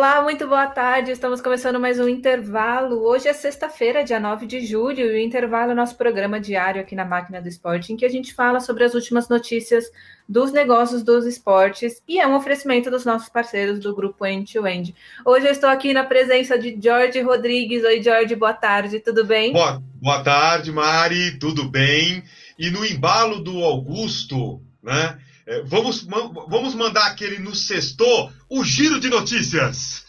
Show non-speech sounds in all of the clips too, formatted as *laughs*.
Olá, muito boa tarde. Estamos começando mais um intervalo. Hoje é sexta-feira, dia 9 de julho, e o intervalo é nosso programa diário aqui na Máquina do Esporte, em que a gente fala sobre as últimas notícias dos negócios dos esportes e é um oferecimento dos nossos parceiros do grupo End to End. Hoje eu estou aqui na presença de Jorge Rodrigues. Oi, Jorge, boa tarde, tudo bem? Boa, boa tarde, Mari, tudo bem? E no embalo do Augusto, né? É, vamos, vamos mandar aquele no sexto, o giro de notícias.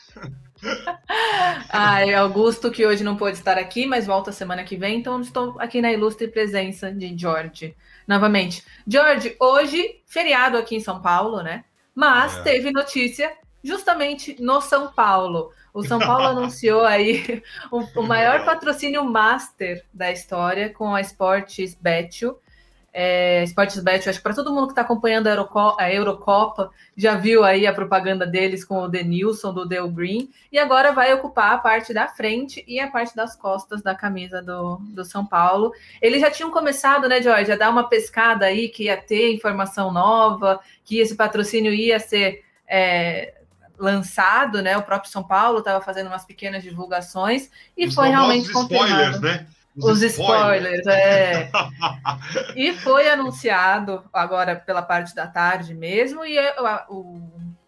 *laughs* Ai, Augusto, que hoje não pôde estar aqui, mas volta semana que vem, então estou aqui na ilustre presença de George. Novamente. George, hoje, feriado aqui em São Paulo, né? Mas é. teve notícia justamente no São Paulo. O São Paulo *laughs* anunciou aí o, o maior patrocínio master da história com a Esportes Betio é, Sports Bet, acho que para todo mundo que está acompanhando a, Eurocopa, a Eurocopa, já viu aí a propaganda deles com o Denilson, do Dale Green, e agora vai ocupar a parte da frente e a parte das costas da camisa do, do São Paulo. Eles já tinham começado, né, Jorge, a dar uma pescada aí, que ia ter informação nova, que esse patrocínio ia ser é, lançado, né, o próprio São Paulo estava fazendo umas pequenas divulgações, e Os foi realmente confirmado. Spoilers, né? Os, spoilers, é. e foi anunciado agora pela parte da tarde mesmo, e é, o,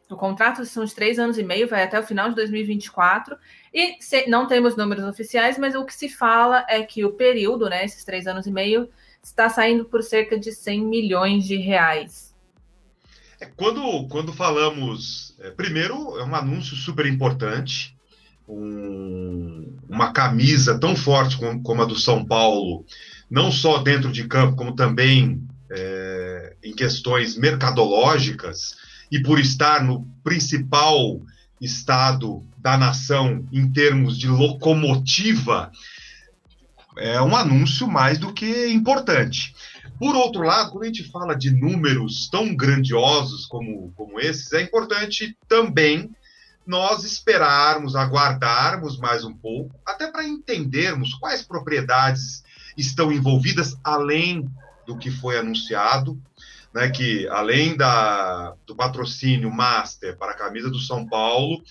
o contrato são de três anos e meio, vai até o final de 2024. E se, não temos números oficiais, mas o que se fala é que o período, né, esses três anos e meio, está saindo por cerca de 100 milhões de reais. É, quando, quando falamos, é, primeiro, é um anúncio super importante um, uma camisa tão forte como, como, a do São Paulo, não só dentro de campo, como também é, em questões mercadológicas, e por estar no principal estado da nação em termos de locomotiva, é um anúncio mais do que importante. Por outro lado, quando a gente fala de números tão grandiosos como, como esses, é importante também nós esperarmos, aguardarmos mais um pouco, até para entendermos quais propriedades estão envolvidas além do que foi anunciado, né, que além da, do patrocínio master para a camisa do São Paulo,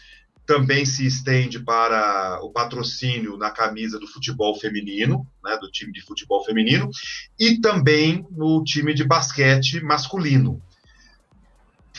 também se estende para o patrocínio na camisa do futebol feminino, né, do time de futebol feminino, e também no time de basquete masculino.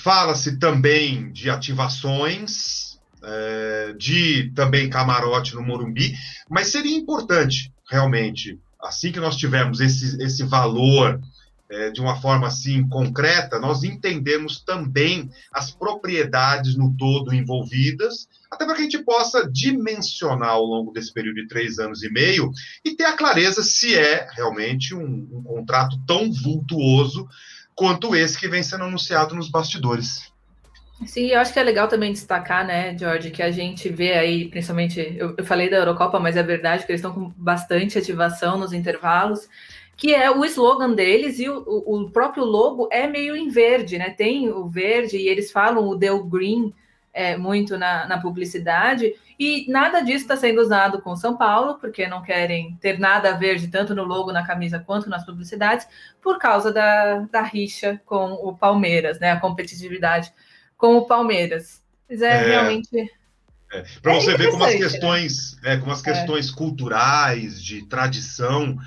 Fala-se também de ativações, é, de também camarote no Morumbi, mas seria importante, realmente, assim que nós tivermos esse, esse valor é, de uma forma assim concreta, nós entendemos também as propriedades no todo envolvidas, até para que a gente possa dimensionar ao longo desse período de três anos e meio e ter a clareza se é realmente um, um contrato tão vultuoso quanto esse que vem sendo anunciado nos bastidores. Sim, eu acho que é legal também destacar, né, George, que a gente vê aí, principalmente, eu, eu falei da Eurocopa, mas é verdade que eles estão com bastante ativação nos intervalos, que é o slogan deles e o, o, próprio logo é meio em verde, né? Tem o verde e eles falam o Del Green é, muito na, na publicidade, e nada disso está sendo usado com São Paulo, porque não querem ter nada verde, tanto no logo, na camisa, quanto nas publicidades, por causa da, da rixa com o Palmeiras, né? A competitividade com o Palmeiras. Mas é, é realmente. É. Para é você ver como as né? questões, né? como as é. questões culturais, de tradição,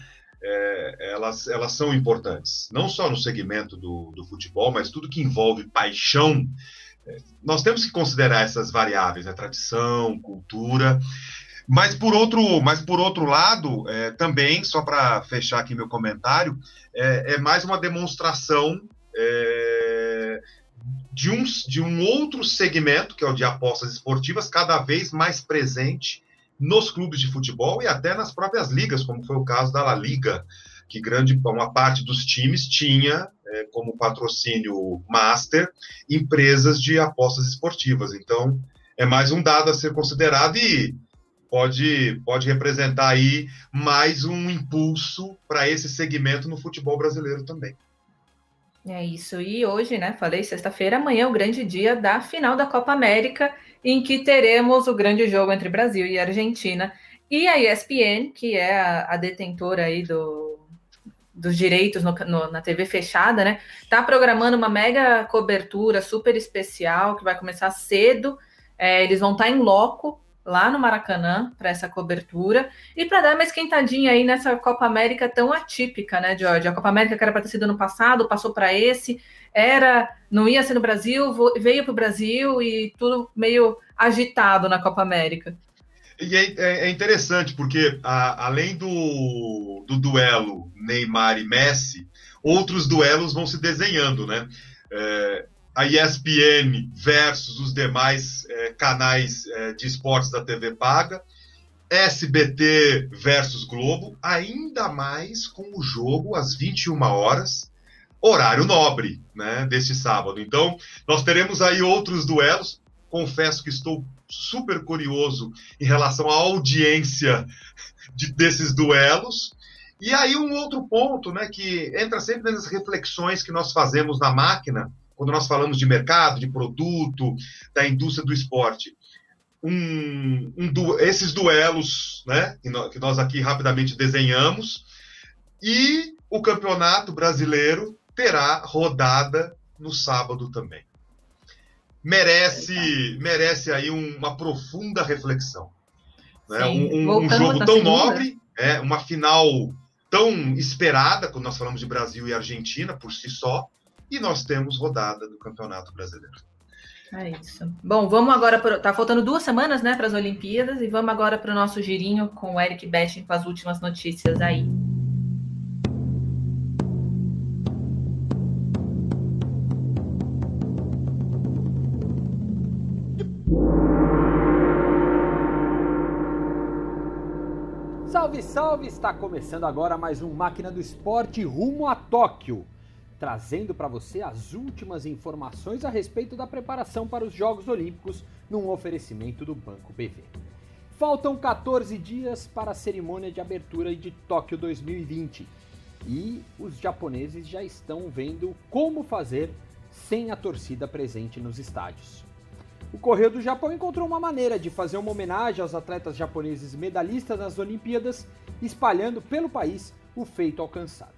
é, elas, elas são importantes. Não só no segmento do, do futebol, mas tudo que envolve paixão nós temos que considerar essas variáveis, né? tradição, cultura. Mas por outro, mas por outro lado, é, também, só para fechar aqui meu comentário, é, é mais uma demonstração é, de, um, de um outro segmento, que é o de apostas esportivas, cada vez mais presente nos clubes de futebol e até nas próprias ligas, como foi o caso da La Liga, que grande uma parte dos times tinha como patrocínio master empresas de apostas esportivas. Então, é mais um dado a ser considerado e pode, pode representar aí mais um impulso para esse segmento no futebol brasileiro também. É isso. E hoje, né? Falei sexta-feira, amanhã é o grande dia da final da Copa América, em que teremos o grande jogo entre Brasil e Argentina. E a ESPN, que é a, a detentora aí do, dos direitos no, no, na TV fechada, né? Tá programando uma mega cobertura super especial que vai começar cedo É, eles vão estar em loco lá no Maracanã para essa cobertura e para dar uma esquentadinha aí nessa Copa América tão atípica, né, George? A Copa América que era para ter sido ano passado, passou para esse, era, não ia ser no Brasil, veio para o Brasil e tudo meio agitado na Copa América. E é, é, é interessante, porque a, além do, do duelo Neymar e Messi, outros duelos vão se desenhando, né? É, a ESPN versus os demais é, canais é, de esportes da TV paga, SBT versus Globo, ainda mais com o jogo às 21 horas, horário nobre, né, deste sábado. Então, nós teremos aí outros duelos. Confesso que estou super curioso em relação à audiência de, desses duelos. E aí um outro ponto, né, que entra sempre nas reflexões que nós fazemos na máquina, quando nós falamos de mercado, de produto, da indústria do esporte. Um, um du esses duelos, né, que nós, que nós aqui rapidamente desenhamos, e o campeonato brasileiro terá rodada no sábado também merece, merece aí uma profunda reflexão. Né? Um, um, um, jogo tão nobre, é, uma final tão esperada, quando nós falamos de Brasil e Argentina por si só, e nós temos rodada do Campeonato Brasileiro. É isso. Bom, vamos agora para. Tá faltando duas semanas, né, para as Olimpíadas, e vamos agora para o nosso girinho com o Eric Bestin com as últimas notícias aí. Salve! Está começando agora mais um Máquina do Esporte rumo a Tóquio, trazendo para você as últimas informações a respeito da preparação para os Jogos Olímpicos num oferecimento do Banco BV. Faltam 14 dias para a cerimônia de abertura de Tóquio 2020 e os japoneses já estão vendo como fazer sem a torcida presente nos estádios. O Correio do Japão encontrou uma maneira de fazer uma homenagem aos atletas japoneses medalhistas nas Olimpíadas, espalhando pelo país o feito alcançado.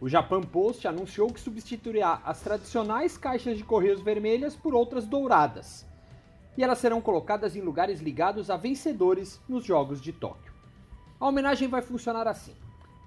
O Japan Post anunciou que substituirá as tradicionais caixas de correios vermelhas por outras douradas. E elas serão colocadas em lugares ligados a vencedores nos Jogos de Tóquio. A homenagem vai funcionar assim: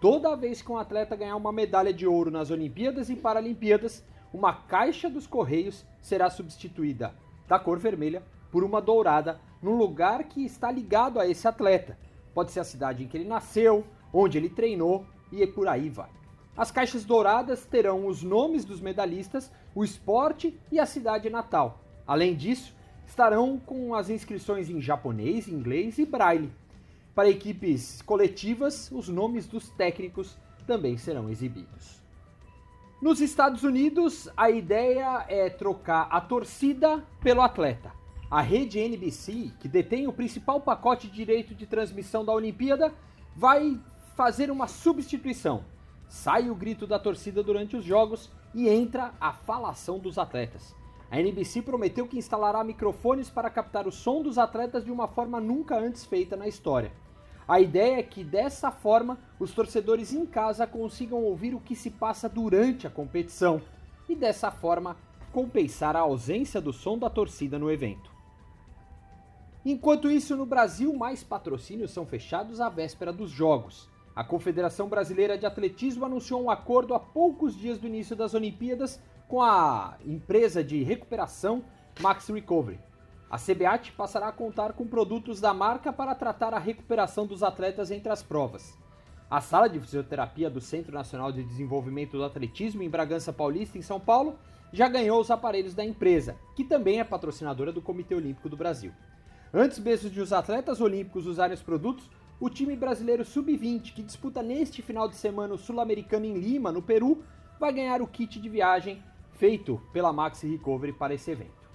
toda vez que um atleta ganhar uma medalha de ouro nas Olimpíadas e Paralimpíadas, uma caixa dos correios será substituída da cor vermelha por uma dourada num lugar que está ligado a esse atleta. Pode ser a cidade em que ele nasceu, onde ele treinou e por aí vai. As caixas douradas terão os nomes dos medalhistas, o esporte e a cidade natal. Além disso, estarão com as inscrições em japonês, inglês e braille. Para equipes coletivas, os nomes dos técnicos também serão exibidos. Nos Estados Unidos, a ideia é trocar a torcida pelo atleta. A rede NBC, que detém o principal pacote de direito de transmissão da Olimpíada, vai fazer uma substituição. Sai o grito da torcida durante os jogos e entra a falação dos atletas. A NBC prometeu que instalará microfones para captar o som dos atletas de uma forma nunca antes feita na história. A ideia é que dessa forma os torcedores em casa consigam ouvir o que se passa durante a competição e dessa forma compensar a ausência do som da torcida no evento. Enquanto isso, no Brasil, mais patrocínios são fechados à véspera dos Jogos. A Confederação Brasileira de Atletismo anunciou um acordo há poucos dias do início das Olimpíadas com a empresa de recuperação Max Recovery, a CBAT passará a contar com produtos da marca para tratar a recuperação dos atletas entre as provas. A sala de fisioterapia do Centro Nacional de Desenvolvimento do Atletismo em Bragança Paulista, em São Paulo, já ganhou os aparelhos da empresa, que também é patrocinadora do Comitê Olímpico do Brasil. Antes mesmo de os atletas olímpicos usarem os produtos, o time brasileiro sub-20, que disputa neste final de semana o Sul-Americano em Lima, no Peru, vai ganhar o kit de viagem feito pela Maxi Recovery para esse evento.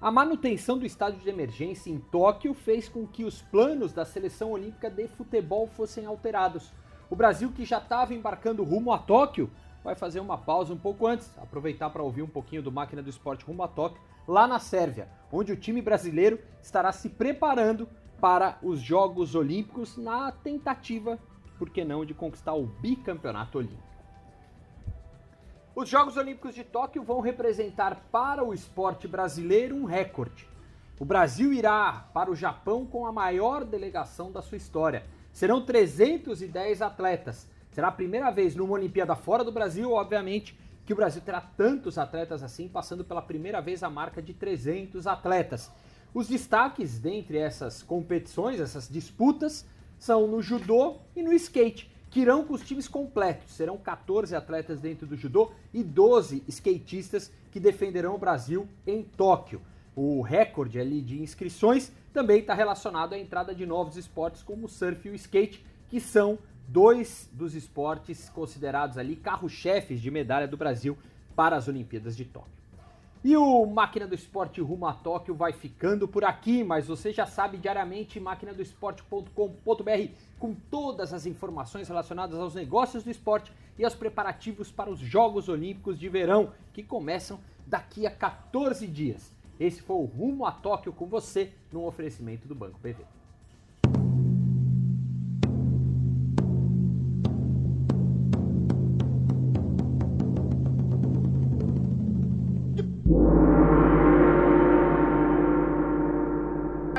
A manutenção do estádio de emergência em Tóquio fez com que os planos da seleção olímpica de futebol fossem alterados. O Brasil, que já estava embarcando rumo a Tóquio, vai fazer uma pausa um pouco antes, aproveitar para ouvir um pouquinho do Máquina do Esporte rumo a Tóquio, lá na Sérvia, onde o time brasileiro estará se preparando para os Jogos Olímpicos na tentativa, por que não, de conquistar o bicampeonato olímpico. Os Jogos Olímpicos de Tóquio vão representar para o esporte brasileiro um recorde. O Brasil irá para o Japão com a maior delegação da sua história. Serão 310 atletas. Será a primeira vez numa Olimpíada fora do Brasil, obviamente, que o Brasil terá tantos atletas assim, passando pela primeira vez a marca de 300 atletas. Os destaques dentre essas competições, essas disputas, são no judô e no skate, que irão com os times completos. Serão 14 atletas dentro do judô e 12 skatistas que defenderão o Brasil em Tóquio. O recorde ali de inscrições também está relacionado à entrada de novos esportes como o surf e o skate, que são dois dos esportes considerados ali carro-chefes de medalha do Brasil para as Olimpíadas de Tóquio. E o Máquina do Esporte rumo a Tóquio vai ficando por aqui, mas você já sabe diariamente maquinadoesporte.com.br com todas as informações relacionadas aos negócios do esporte e aos preparativos para os Jogos Olímpicos de Verão, que começam daqui a 14 dias. Esse foi o Rumo a Tóquio com você, num oferecimento do Banco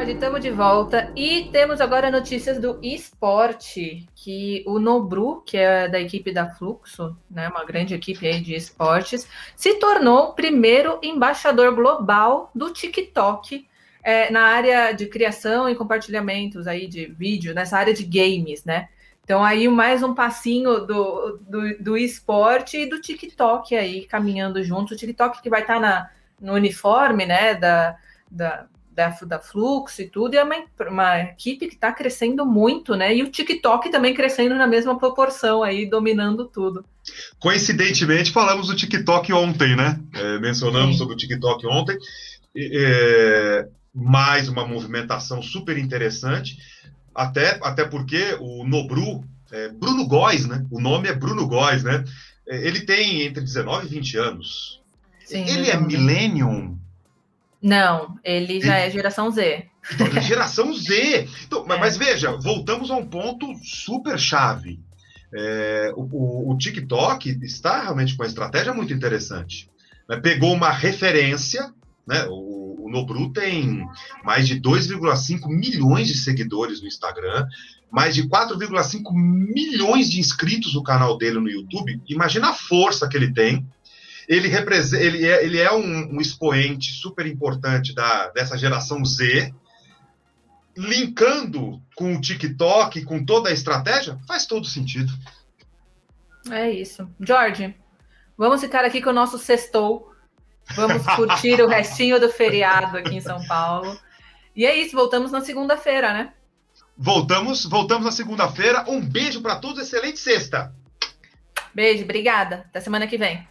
Estamos de volta e temos agora notícias do esporte, que o Nobru, que é da equipe da Fluxo, né, uma grande equipe aí de esportes, se tornou o primeiro embaixador global do TikTok é, na área de criação e compartilhamentos aí de vídeo, nessa área de games, né? Então aí mais um passinho do, do, do esporte e do TikTok aí caminhando junto. O TikTok que vai estar na, no uniforme, né, da, da da, da Fluxo e tudo, e é uma, uma equipe que está crescendo muito, né? E o TikTok também crescendo na mesma proporção aí, dominando tudo. Coincidentemente, falamos do TikTok ontem, né? É, mencionamos Sim. sobre o TikTok ontem. É, mais uma movimentação super interessante, até, até porque o Nobru, é, Bruno Góes, né? O nome é Bruno Góes, né? É, ele tem entre 19 e 20 anos. Sim, ele é Millennium não, ele já é geração Z. Então, é *laughs* geração Z. Então, é. Mas veja, voltamos a um ponto super chave. É, o, o, TikTok está realmente com uma estratégia muito interessante. Né? Pegou uma referência, né? o, o Nobru tem mais de 2,5 milhões de seguidores no Instagram, mais de 4,5 milhões de inscritos no canal dele no YouTube. Imagina a força que ele tem ele, representa, ele é, ele é um, um expoente super importante da, dessa geração Z, linkando com o TikTok, com toda a estratégia, faz todo sentido. É isso. Jorge, vamos ficar aqui com o nosso sextou. Vamos curtir o restinho do feriado aqui em São Paulo. E é isso, voltamos na segunda-feira, né? Voltamos, voltamos na segunda-feira. Um beijo para todos, excelente sexta. Beijo, obrigada. Até semana que vem.